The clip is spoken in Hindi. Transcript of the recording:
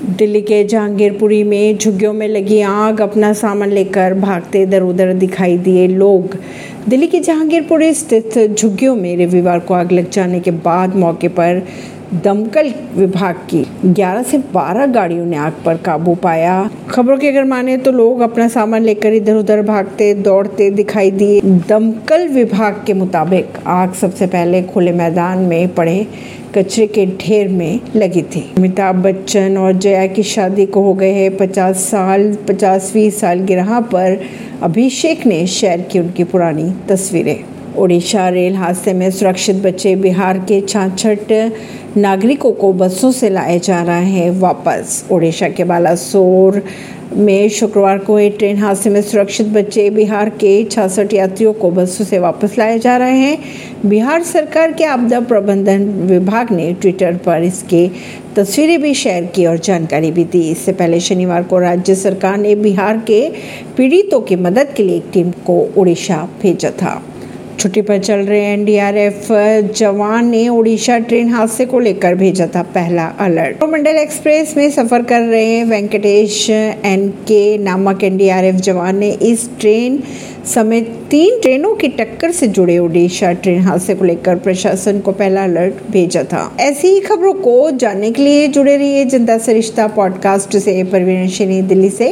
दिल्ली के जहांगीरपुरी में झुग्गियों में लगी आग। अपना सामान लेकर भागते इधर उधर दिखाई दिए लोग। दिल्ली के जहांगीरपुरी स्थित झुग्गियों में रविवार को आग लग जाने के बाद मौके पर दमकल विभाग की 11 से 12 गाड़ियों ने आग पर काबू पाया। खबरों के अगर माने तो लोग अपना सामान लेकर इधर उधर भागते, दौड़ते दिखाई दिए। दमकल विभाग के मुताबिक आग सबसे पहले खुले मैदान में पड़े कचरे के ढेर में लगी थी। अमिताभ बच्चन और जया की शादी को हो गए हैं पचास साल, पचासवीं साल सालगिरह पर अभिषेक ने शेयर की उनकी पुरानी तस्वीरें। ओडिशा रेल हादसे में सुरक्षित बचे बिहार के छाछठ नागरिकों को बसों से लाया जा रहा है वापस। ओडिशा के बालासोर में शुक्रवार को एक ट्रेन हादसे में सुरक्षित बचे बिहार के छियासठ यात्रियों को बसों से वापस लाए जा रहे हैं। बिहार सरकार के आपदा प्रबंधन विभाग ने ट्विटर पर इसके तस्वीरें भी शेयर की और जानकारी भी दी। इससे पहले शनिवार को राज्य सरकार ने बिहार के पीड़ितों की मदद के लिए एक टीम को उड़ीसा भेजा था। छुट्टी पर चल रहे एनडीआरएफ जवान ने ओडिशा ट्रेन हादसे को लेकर भेजा था पहला अलर्ट। मंडल एक्सप्रेस में सफ़र कर रहे वेंकटेश एन के नामक एनडीआरएफ जवान ने इस ट्रेन समेत तीन ट्रेनों की टक्कर से जुड़े ओडिशा ट्रेन हादसे को लेकर प्रशासन को पहला अलर्ट भेजा था। ऐसी ही खबरों को जानने के लिए जुड़े रहिए जनता से रिश्ता पॉडकास्ट से। परवीन दिल्ली से।